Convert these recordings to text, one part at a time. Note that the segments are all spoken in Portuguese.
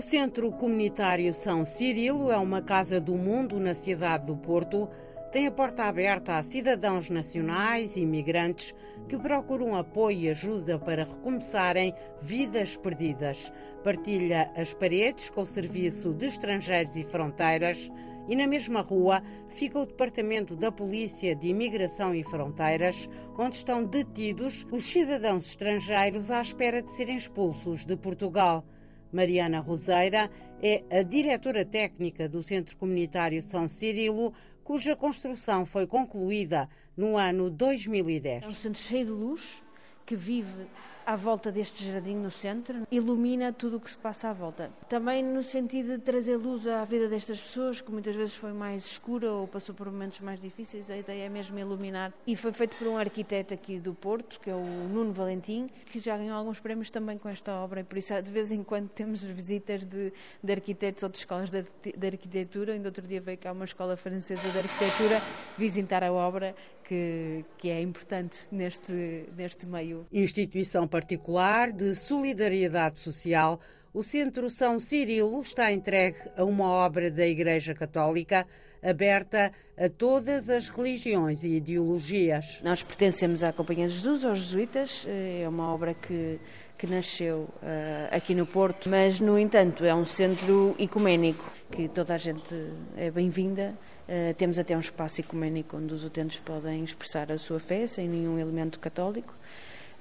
O Centro Comunitário São Cirilo é uma casa do mundo na cidade do Porto. Tem a porta aberta a cidadãos nacionais e imigrantes que procuram apoio e ajuda para recomeçarem vidas perdidas. Partilha as paredes com o Serviço de Estrangeiros e Fronteiras e na mesma rua fica o Departamento da Polícia de Imigração e Fronteiras, onde estão detidos os cidadãos estrangeiros à espera de serem expulsos de Portugal. Mariana Roseira é a diretora técnica do Centro Comunitário São Cirilo, cuja construção foi concluída no ano 2010. É um centro cheio de luz que vive à volta deste jardim no centro, ilumina tudo o que se passa à volta. Também no sentido de trazer luz à vida destas pessoas, que muitas vezes foi mais escura ou passou por momentos mais difíceis, a ideia é mesmo iluminar. E foi feito por um arquiteto aqui do Porto, que é o Nuno Valentim, que já ganhou alguns prémios também com esta obra, e por isso de vez em quando temos visitas de, de arquitetos ou de escolas de, de arquitetura. Ainda outro dia veio cá uma escola francesa de arquitetura visitar a obra que, que é importante neste, neste meio. Instituição particular de solidariedade social, o Centro São Cirilo está entregue a uma obra da Igreja Católica aberta a todas as religiões e ideologias. Nós pertencemos à Companhia de Jesus, aos jesuítas, é uma obra que, que nasceu uh, aqui no Porto, mas, no entanto, é um centro ecuménico, que toda a gente é bem-vinda Uh, temos até um espaço ecuménico onde os utentes podem expressar a sua fé sem nenhum elemento católico.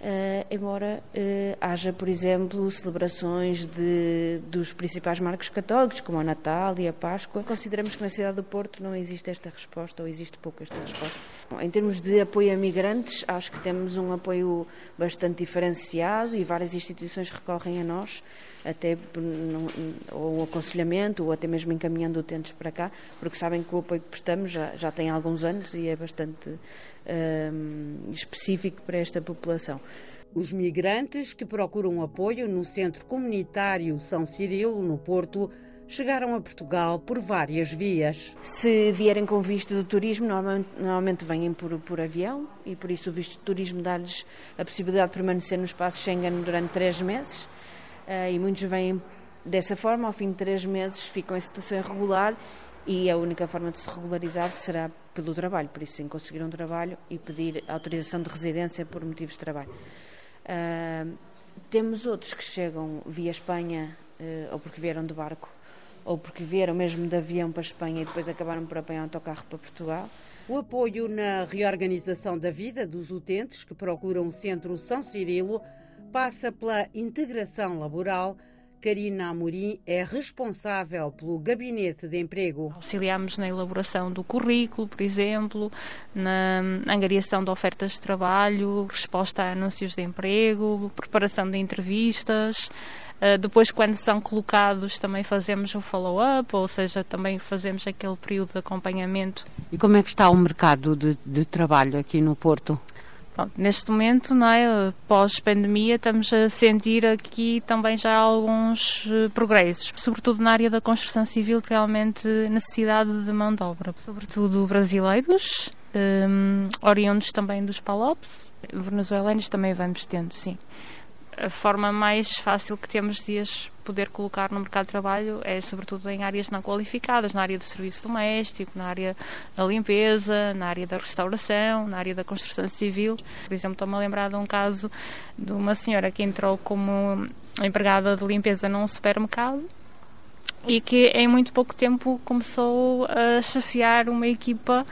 Uh, embora uh, haja, por exemplo, celebrações de, dos principais marcos católicos, como o Natal e a Páscoa, consideramos que na cidade do Porto não existe esta resposta, ou existe pouco esta resposta. Em termos de apoio a migrantes, acho que temos um apoio bastante diferenciado e várias instituições recorrem a nós, até ou aconselhamento, ou até mesmo encaminhando utentes para cá, porque sabem que o apoio que prestamos já, já tem alguns anos e é bastante um, específico para esta população. Os migrantes que procuram apoio no Centro Comunitário São Cirilo, no Porto, chegaram a Portugal por várias vias. Se vierem com visto de turismo, normalmente, normalmente vêm por, por avião e por isso o visto de turismo dá-lhes a possibilidade de permanecer no espaço Schengen durante três meses uh, e muitos vêm dessa forma, ao fim de três meses ficam em situação irregular e a única forma de se regularizar será pelo trabalho, por isso sim, conseguir um trabalho e pedir autorização de residência por motivos de trabalho. Uh, temos outros que chegam via Espanha uh, ou porque vieram de barco ou porque vieram mesmo de avião para a Espanha e depois acabaram por apanhar um autocarro para Portugal. O apoio na reorganização da vida dos utentes que procuram o Centro São Cirilo passa pela integração laboral Karina Amorim é responsável pelo Gabinete de Emprego. Auxiliamos na elaboração do currículo, por exemplo, na angariação de ofertas de trabalho, resposta a anúncios de emprego, preparação de entrevistas. Uh, depois, quando são colocados, também fazemos o follow-up, ou seja, também fazemos aquele período de acompanhamento. E como é que está o mercado de, de trabalho aqui no Porto? Neste momento, não é, pós-pandemia, estamos a sentir aqui também já alguns uh, progressos, sobretudo na área da construção civil, realmente necessidade de mão de obra, sobretudo brasileiros, um, oriundos também dos PALOPs, venezuelanos também vamos tendo, sim a forma mais fácil que temos de as poder colocar no mercado de trabalho é sobretudo em áreas não qualificadas, na área do serviço doméstico, na área da limpeza, na área da restauração, na área da construção civil. Por exemplo, estou-me a lembrar de um caso de uma senhora que entrou como empregada de limpeza num supermercado e que em muito pouco tempo começou a chefiar uma equipa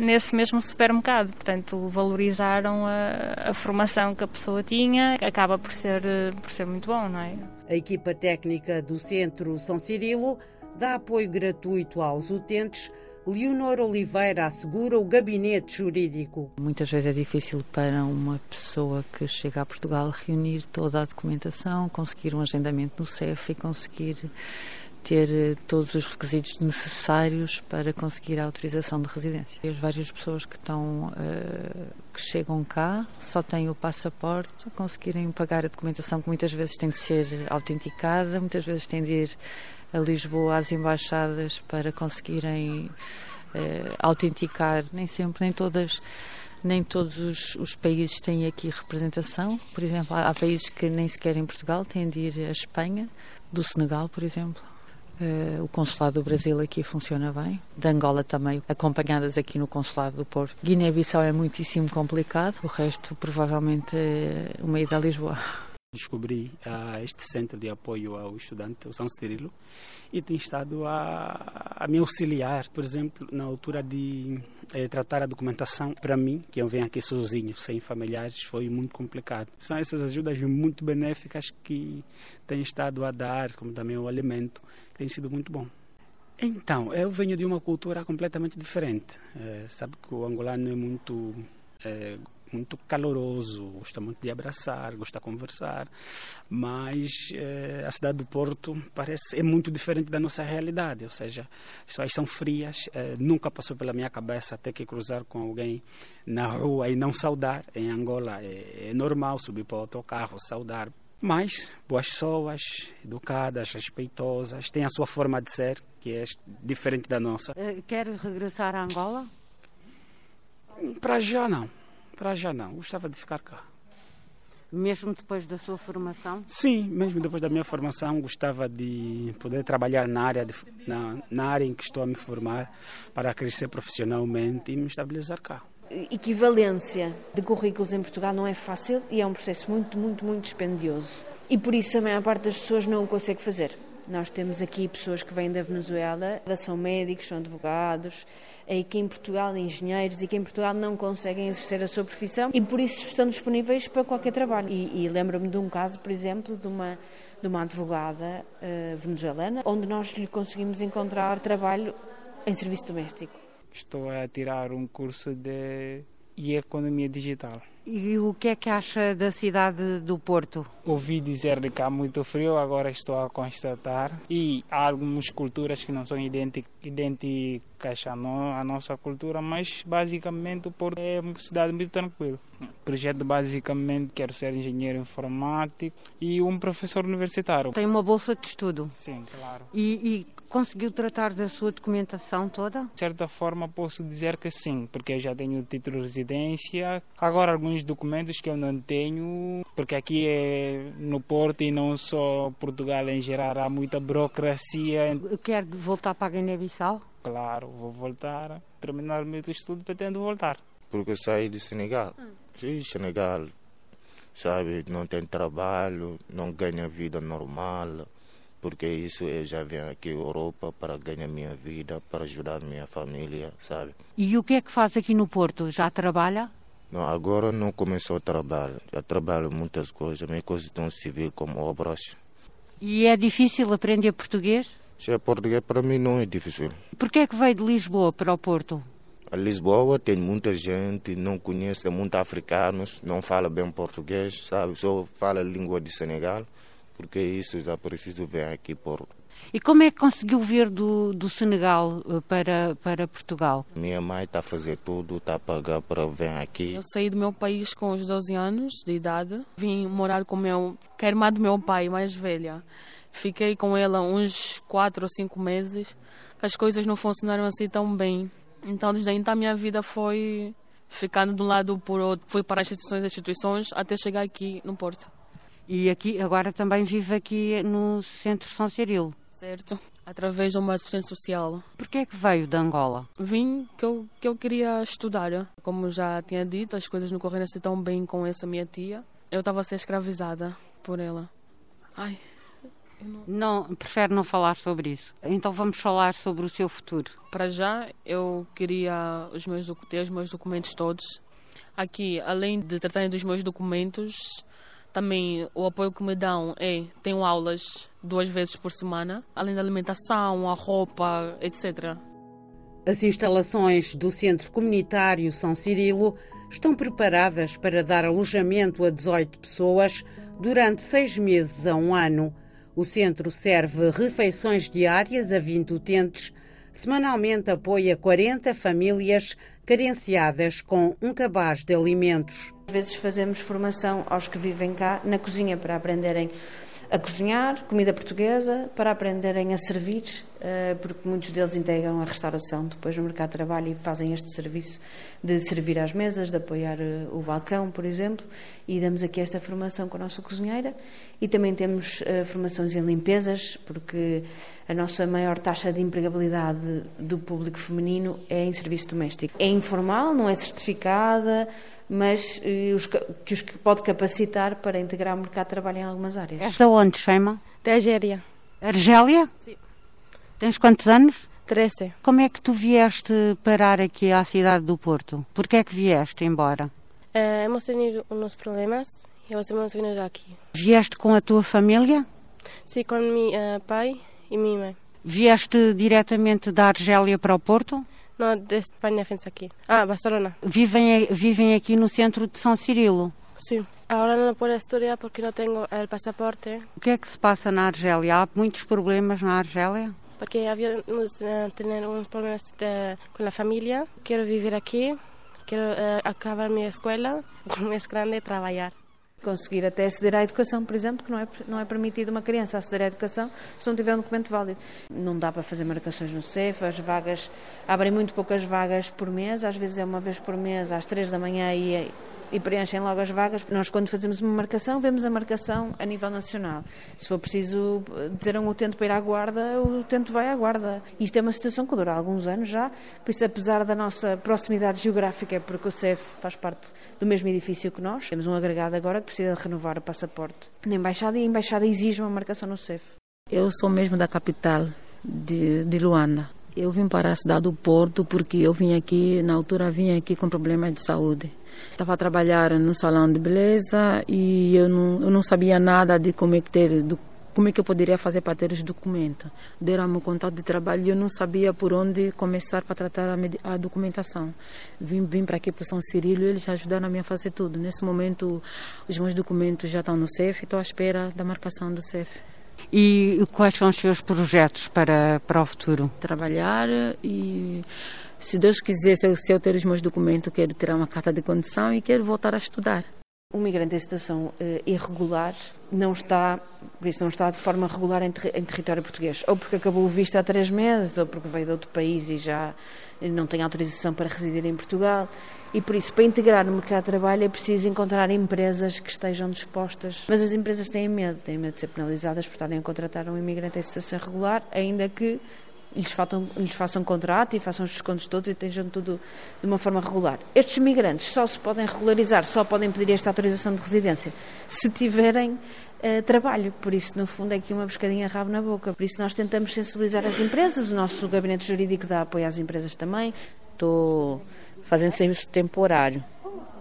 nesse mesmo supermercado. Portanto, valorizaram a, a, formação que a pessoa tinha, acaba por ser, por ser muito bom, não é? A equipa técnica do Centro São Cirilo dá apoio gratuito aos utentes. Leonor Oliveira assegura o gabinete jurídico. Muitas vezes é difícil para uma pessoa que chega a Portugal reunir toda a documentação, conseguir um agendamento no CEF e conseguir ter eh, todos os requisitos necessários para conseguir a autorização de residência. As várias pessoas que estão uh, que chegam cá só têm o passaporte, conseguirem pagar a documentação que muitas vezes tem de ser autenticada, muitas vezes tem de ir a Lisboa às embaixadas para conseguirem uh, autenticar, nem sempre, nem todas nem todos os, os, países têm aqui representação. Por exemplo, há, há, países que nem sequer em Portugal têm de ir à Espanha do Senegal, por exemplo. Uh, o Consulado do Brasil aqui funciona bem, de Angola também, acompanhadas aqui no Consulado do Porto. Guiné-Bissau é muitíssimo complicado, o resto provavelmente é uma ida a Lisboa. Descobri uh, este centro de apoio ao estudante, o São Cirilo, e tem estado a, a me auxiliar, por exemplo, na altura de eh, tratar a documentação. Para mim, que eu venho aqui sozinho, sem familiares, foi muito complicado. São essas ajudas muito benéficas que têm estado a dar, como também o alimento, que tem sido muito bom. Então, eu venho de uma cultura completamente diferente. É, sabe que o angolano é muito é, muito caloroso, gosta muito de abraçar, gosta de conversar, mas eh, a cidade do Porto parece é muito diferente da nossa realidade, ou seja, as pessoas são frias, eh, nunca passou pela minha cabeça ter que cruzar com alguém na rua e não saudar. Em Angola é, é normal subir para outro carro, saudar, mas boas pessoas, educadas, respeitosas, têm a sua forma de ser, que é diferente da nossa. Eh, quer regressar a Angola? Para já não. Para já não, gostava de ficar cá. Mesmo depois da sua formação? Sim, mesmo depois da minha formação, gostava de poder trabalhar na área, de, na, na área em que estou a me formar para crescer profissionalmente e me estabilizar cá. Equivalência de currículos em Portugal não é fácil e é um processo muito, muito, muito dispendioso. E por isso a maior parte das pessoas não o consegue fazer. Nós temos aqui pessoas que vêm da Venezuela, são médicos, são advogados, e que em Portugal, engenheiros, e que em Portugal não conseguem exercer a sua profissão e por isso estão disponíveis para qualquer trabalho. E, e lembro-me de um caso, por exemplo, de uma, de uma advogada uh, venezuelana, onde nós lhe conseguimos encontrar trabalho em serviço doméstico. Estou a tirar um curso de economia digital. E o que é que acha da cidade do Porto? Ouvi dizer que há muito frio, agora estou a constatar. E há algumas culturas que não são idênticas à, no, à nossa cultura, mas basicamente o Porto é uma cidade muito tranquila. O projeto basicamente quero ser engenheiro informático e um professor universitário. Tem uma bolsa de estudo? Sim, claro. E, e conseguiu tratar da sua documentação toda? De certa forma posso dizer que sim, porque eu já tenho título de residência. Agora alguns documentos que eu não tenho, porque aqui é no Porto e não só Portugal em geral há muita burocracia. Quer voltar para a Guiné-Bissau? Claro, vou voltar, terminar meus estudos, pretendo voltar. Porque saí de Senegal. Hum. Sim, Senegal, sabe, não tem trabalho, não ganha vida normal porque isso eu já venho aqui Europa para ganhar minha vida, para ajudar minha família, sabe? E o que é que faz aqui no Porto? Já trabalha? Não, agora não começou a trabalhar. Já trabalho muitas coisas, minha coisa tão civil como obras. E é difícil aprender português? Se é português, para mim não é difícil. Por que é que veio de Lisboa para o Porto? A Lisboa tem muita gente, não conhece, muitos africanos, não fala bem português, sabe? Só fala a língua de Senegal porque isso já preciso vir aqui por. E como é que conseguiu vir do, do Senegal eh, para, para Portugal? Minha mãe está a fazer tudo, está a pagar para vir aqui. Eu saí do meu país com os 12 anos de idade, vim morar com meu, com a irmã do meu pai, mais velha. Fiquei com ela uns 4 ou 5 meses, as coisas não funcionaram assim tão bem. Então, desde então, a minha vida foi ficando de um lado por outro. Fui para as instituições, instituições, até chegar aqui no Porto. E aqui, agora também vive aqui no Centro São Cirilo. Certo, através de uma assistência social. Por que é que veio de Angola? Vim que eu, que eu queria estudar. Como já tinha dito, as coisas não correram assim tão bem com essa minha tia. Eu estava a ser escravizada por ela. Ai, não... não... prefere não falar sobre isso. Então vamos falar sobre o seu futuro. Para já, eu queria os meus, ter os meus documentos todos. Aqui, além de tratarem dos meus documentos, também o apoio que me dão é tenho aulas duas vezes por semana, além da alimentação, a roupa, etc. As instalações do Centro Comunitário São Cirilo estão preparadas para dar alojamento a 18 pessoas durante seis meses a um ano. O centro serve refeições diárias a 20 utentes. Semanalmente apoia 40 famílias carenciadas com um cabaz de alimentos. Às vezes fazemos formação aos que vivem cá na cozinha para aprenderem a cozinhar comida portuguesa, para aprenderem a servir porque muitos deles integram a restauração depois no mercado de trabalho e fazem este serviço de servir às mesas, de apoiar eh, o balcão, por exemplo, e damos aqui esta formação com a nossa cozinheira e também temos uh, formações em limpezas, porque a nossa maior taxa de empregabilidade do público feminino é em serviço doméstico. É informal, não é certificada, mas os, que os pode capacitar para integrar o mercado de trabalho em algumas áreas. Esta onde, Sheima? Da Argélia. Argélia? Sim. Tens quantos anos? 13. Como é que tu vieste parar aqui à cidade do Porto? Por que é que vieste embora? Uh, hemos tenido uns problemas e nós hemos vindo aqui. Vieste com a tua família? Sim, com meu uh, pai e minha mãe. Vieste diretamente da Argélia para o Porto? Não, de Espanha vens aqui. Ah, Barcelona. Vivem, vivem aqui no centro de São Cirilo? Sim. Agora não posso estudar porque não tenho o passaporte. O que é que se passa na Argélia? Há muitos problemas na Argélia? Porque habíamos uh, tener unos problemas de, con la familia. Quiero vivir aquí, quiero uh, acabar mi escuela, cuando es grande, trabalhar. Conseguir até aceder à educação, por exemplo, que não é, não é permitido uma criança aceder à educação se não tiver um documento válido. Não dá para fazer marcações no CEF, as vagas, abrem muito poucas vagas por mês, às vezes é uma vez por mês, às três da manhã e e preenchem logo as vagas. Nós, quando fazemos uma marcação, vemos a marcação a nível nacional. Se for preciso dizer a um utente para ir à guarda, o utente vai à guarda. Isto é uma situação que dura alguns anos já, por isso, apesar da nossa proximidade geográfica, porque o CEF faz parte do mesmo edifício que nós, temos um agregado agora que precisa renovar o passaporte na Embaixada e a Embaixada exige uma marcação no CEF. Eu sou mesmo da capital de, de Luanda. Eu vim para a cidade do Porto porque eu vim aqui, na altura vim aqui com problemas de saúde. Estava a trabalhar no salão de beleza e eu não, eu não sabia nada de como é que ter, do, como é que eu poderia fazer para ter os documentos. Deram-me o contato de trabalho e eu não sabia por onde começar para tratar a, a documentação. Vim, vim para aqui para São Cirilo e eles ajudaram a mim a fazer tudo. Nesse momento, os meus documentos já estão no CEF e estou à espera da marcação do CEF. E quais são os seus projetos para, para o futuro? Trabalhar e se Deus quiser, se eu, se eu ter os meus documentos, quero tirar uma carta de condição e quero voltar a estudar. O migrante em situação uh, irregular não está, por isso não está de forma regular em, ter, em, território português, ou porque acabou o visto há três meses, ou porque veio de outro país e já não tem autorização para residir em Portugal. E por isso, para integrar no mercado de trabalho, é preciso encontrar empresas que estejam dispostas. Mas as empresas têm medo, têm medo de ser penalizadas por estarem a contratar um imigrante em situação irregular, ainda que lhes, faltam, lhes façam contrato e façam os descontos todos e estejam tudo de uma forma regular. Estes migrantes só se podem regularizar, só podem pedir esta autorização de residência se tiverem uh, trabalho. Por isso, no fundo, é aqui uma pescadinha rabo na boca. Por isso, nós tentamos sensibilizar as empresas, o nosso gabinete jurídico dá apoio às empresas também. Estou fazendo serviço temporário.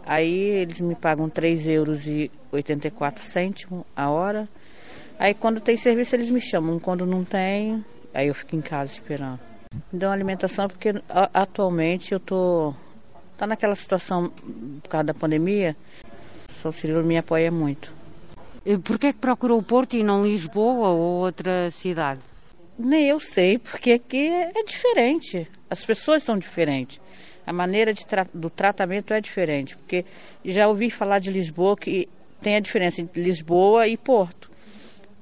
Aí eles me pagam 3,84 euros e a hora. Aí quando tem serviço eles me chamam, quando não tem, Aí eu fico em casa esperando. Me dão alimentação porque atualmente eu tô tá naquela situação por causa da pandemia. São Cirilo me apoia muito. Por que é que procurou o Porto e não Lisboa ou outra cidade? Nem eu sei, porque aqui é diferente. As pessoas são diferentes. A maneira tra do tratamento é diferente. Porque já ouvi falar de Lisboa que tem a diferença entre Lisboa e Porto.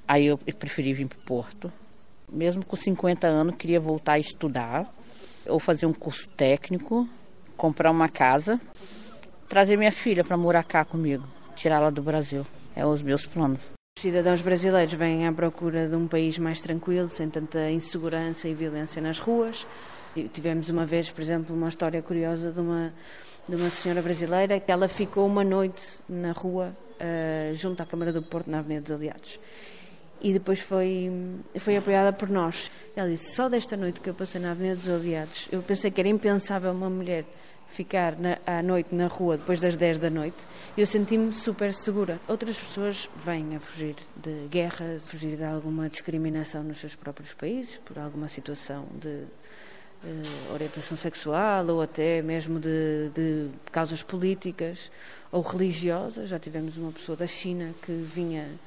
Aí eu preferi vir para Porto. Mesmo com 50 anos, queria voltar a estudar, ou fazer um curso técnico, comprar uma casa, trazer minha filha para morar cá comigo, tirá-la do Brasil. É os meus planos. Os cidadãos brasileiros vêm à procura de um país mais tranquilo, sem tanta insegurança e violência nas ruas. Tivemos uma vez, por exemplo, uma história curiosa de uma, de uma senhora brasileira que ela ficou uma noite na rua, uh, junto à Câmara do Porto, na Avenida dos Aliados e depois foi, foi apoiada por nós. Ela disse: Só desta noite que eu passei na Avenida dos Aliados, eu pensei que era impensável uma mulher ficar na, à noite na rua depois das 10 da noite. Eu senti-me super segura. Outras pessoas vêm a fugir de guerras, fugir de alguma discriminação nos seus próprios países, por alguma situação de uh, orientação sexual ou até mesmo de, de causas políticas ou religiosas. Já tivemos uma pessoa da China que vinha eh,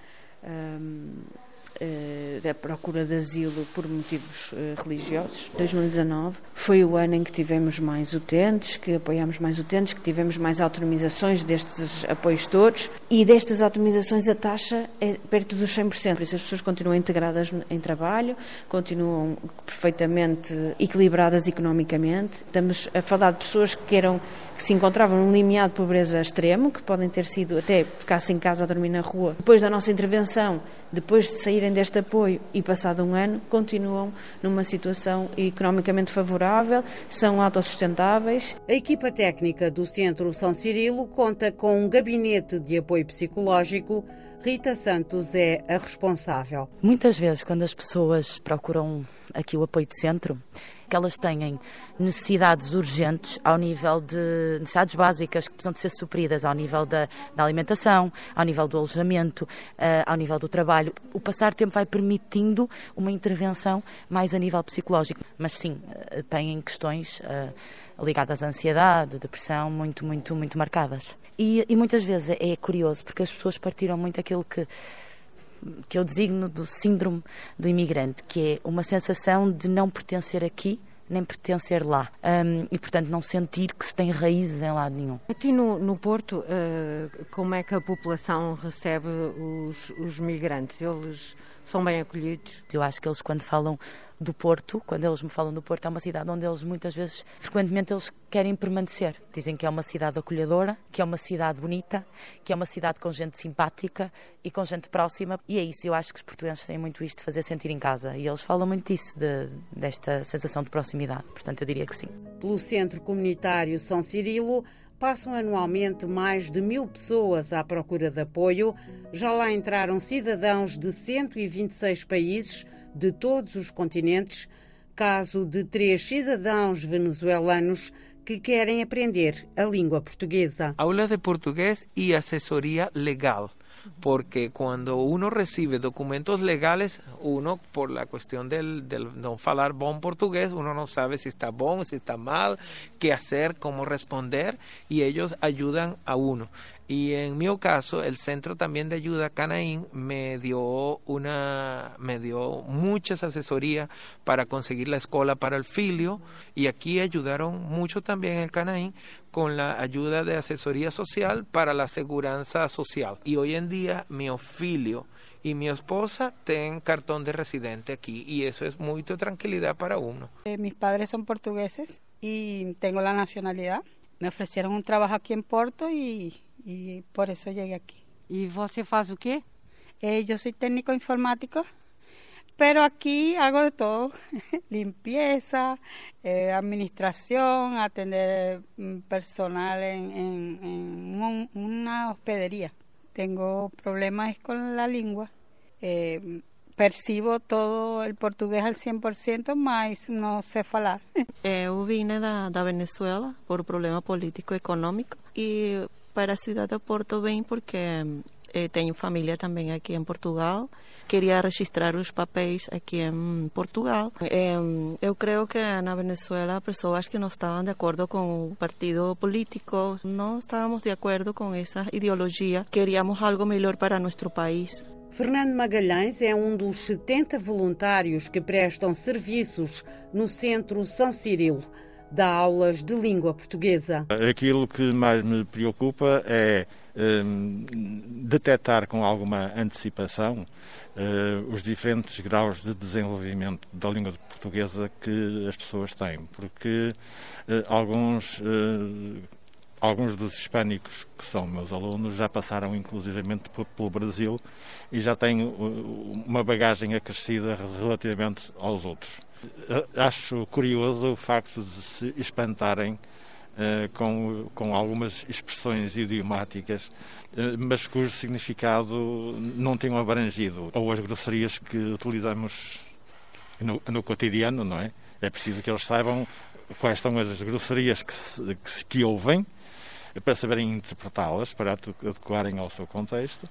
da procura de asilo por motivos eh, religiosos. 2019 foi o ano em que tivemos mais utentes, que apoiámos mais utentes, que tivemos mais autonomizações destes apoios todos e destas autonomizações a taxa é perto dos 100%. Por isso as pessoas continuam integradas em trabalho, continuam perfeitamente equilibradas economicamente. Estamos a falar de pessoas que eram que se encontravam num limiar de pobreza extremo, que podem ter sido até ficar-se em casa a dormir na rua. Depois da nossa intervenção, depois de saírem deste apoio e passado um ano, continuam numa situação economicamente favorável, são autossustentáveis. A equipa técnica do Centro São Cirilo conta com um gabinete de apoio psicológico Rita Santos é a responsável. Muitas vezes, quando as pessoas procuram aqui o apoio do centro, que elas têm necessidades urgentes ao nível de necessidades básicas que precisam de ser supridas ao nível da, da alimentação, ao nível do alojamento, uh, ao nível do trabalho. O passar tempo vai permitindo uma intervenção mais a nível psicológico. Mas sim, uh, têm questões uh, ligadas à ansiedade, depressão, muito, muito, muito marcadas. E, e muitas vezes é curioso porque as pessoas partiram muito aquilo que que eu designo do síndrome do imigrante, que é uma sensação de não pertencer aqui nem pertencer lá um, e, portanto, não sentir que se tem raízes em lado nenhum. Aqui no, no Porto, uh, como é que a população recebe os, os migrantes? Eles são bem acolhidos? Eu acho que eles, quando falam do Porto, quando eles me falam do Porto, é uma cidade onde eles muitas vezes, frequentemente, eles querem permanecer. Dizem que é uma cidade acolhedora, que é uma cidade bonita, que é uma cidade com gente simpática e com gente próxima. E é isso, eu acho que os portugueses têm muito isto de fazer sentir em casa. E eles falam muito disso, de, desta sensação de proximidade. Portanto, eu diria que sim. Pelo Centro Comunitário São Cirilo, passam anualmente mais de mil pessoas à procura de apoio. Já lá entraram cidadãos de 126 países de todos os continentes, caso de três cidadãos venezuelanos que querem aprender a língua portuguesa. Aulas de português e assessoria legal. Porque cuando uno recibe documentos legales, uno por la cuestión del, del no hablar buen portugués, uno no sabe si está bon, si está mal, qué hacer, cómo responder, y ellos ayudan a uno. Y en mi caso, el Centro también de Ayuda Canaín me dio una, me dio muchas asesorías para conseguir la escuela para el filio y aquí ayudaron mucho también el Canaín con la ayuda de asesoría social para la seguridad social. Y hoy en día mi filio y mi esposa tienen cartón de residente aquí y eso es mucha tranquilidad para uno. Eh, mis padres son portugueses y tengo la nacionalidad. Me ofrecieron un trabajo aquí en Porto y e por isso cheguei aqui. E você faz o quê? Eh, eu sou técnico informático, pero aqui hago de todo: limpieza, eh, administración, atender mm, personal en, en, en un, una hospedería. Tengo problemas con la lengua. Eh, percibo todo o português al 100%, mas não sei falar. Eu vim da, da Venezuela por problema político econômico e para a cidade de Porto bem porque eh, tenho família também aqui em Portugal. Queria registrar os papéis aqui em Portugal. Eh, eu creio que na Venezuela pessoas que não estavam de acordo com o partido político, não estávamos de acordo com essa ideologia. Queríamos algo melhor para nosso país. Fernando Magalhães é um dos 70 voluntários que prestam serviços no Centro São Cirilo dá aulas de língua portuguesa. Aquilo que mais me preocupa é um, detectar com alguma antecipação uh, os diferentes graus de desenvolvimento da língua portuguesa que as pessoas têm, porque uh, alguns uh, alguns dos hispânicos que são meus alunos já passaram inclusivamente pelo Brasil e já têm uma bagagem acrescida relativamente aos outros. Acho curioso o facto de se espantarem uh, com, com algumas expressões idiomáticas, uh, mas cujo significado não tenham abrangido, ou as grosserias que utilizamos no, no cotidiano, não é? É preciso que eles saibam quais são as grosserias que, se, que, se, que ouvem para saberem interpretá-las, para adequarem ao seu contexto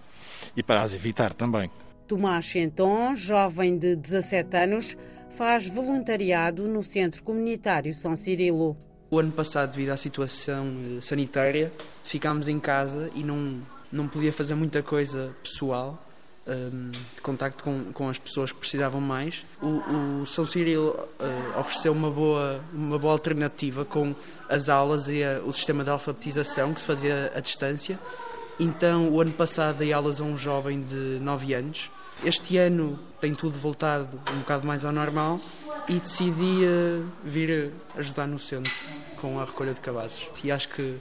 e para as evitar também. Tomás Chenton, jovem de 17 anos, faz voluntariado no Centro Comunitário São Cirilo. O ano passado, devido à situação eh, sanitária, ficámos em casa e não, não podia fazer muita coisa pessoal. um, de contacto com, com as pessoas que precisavam mais. O, o São Cirilo uh, ofereceu uma boa, uma boa alternativa com as aulas e a, o sistema de alfabetização que se fazia à distância. Então, o ano passado dei aulas a um jovem de 9 anos. Este ano tem tudo voltado um bocado mais ao normal e decidi uh, vir ajudar no centro com a recolha de cabazes. E acho que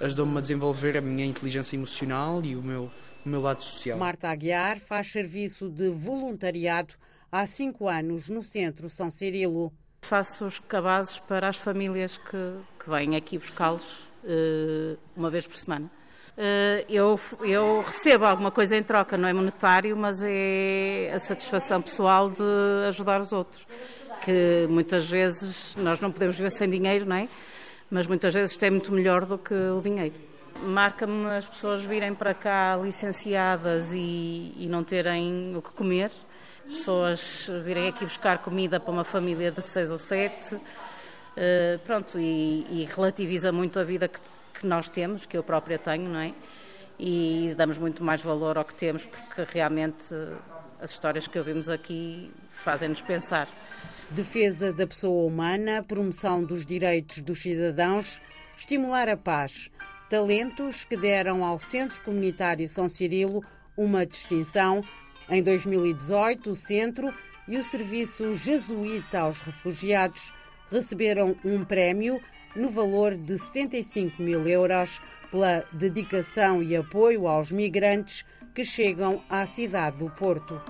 ajudou-me a desenvolver a minha inteligência emocional e o meu o meu lado social. Marta Aguiar faz serviço de voluntariado há cinco anos no Centro São Cirilo. Faço os cabazes para as famílias que, que vêm aqui buscá-los uh, uma vez por semana. Uh, eu, eu recebo alguma coisa em troca, não é monetário, mas é a satisfação pessoal de ajudar os outros. Que muitas vezes nós não podemos viver sem dinheiro, não é? Mas muitas vezes é muito melhor do que o dinheiro. Marca-me as pessoas virem para cá licenciadas e, e não terem o que comer. Pessoas virem aqui buscar comida para uma família de seis ou sete. Uh, pronto, e, e, relativiza muito a vida que, que, nós temos, que eu própria tenho, não é? E damos muito mais valor ao que temos, porque realmente as histórias que ouvimos aqui fazem-nos pensar. Defesa da pessoa humana, promoção dos direitos dos cidadãos, estimular a paz talentos que deram ao Centro Comunitário São Cirilo uma distinção. Em 2018, o Centro e o Serviço Jesuíta aos Refugiados receberam um prémio no valor de 75 mil euros pela dedicação e apoio aos migrantes que chegam à cidade do Porto.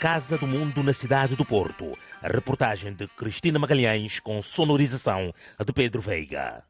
Casa do Mundo na cidade do Porto. A reportagem de Cristina Magalhães com sonorização de Pedro Veiga.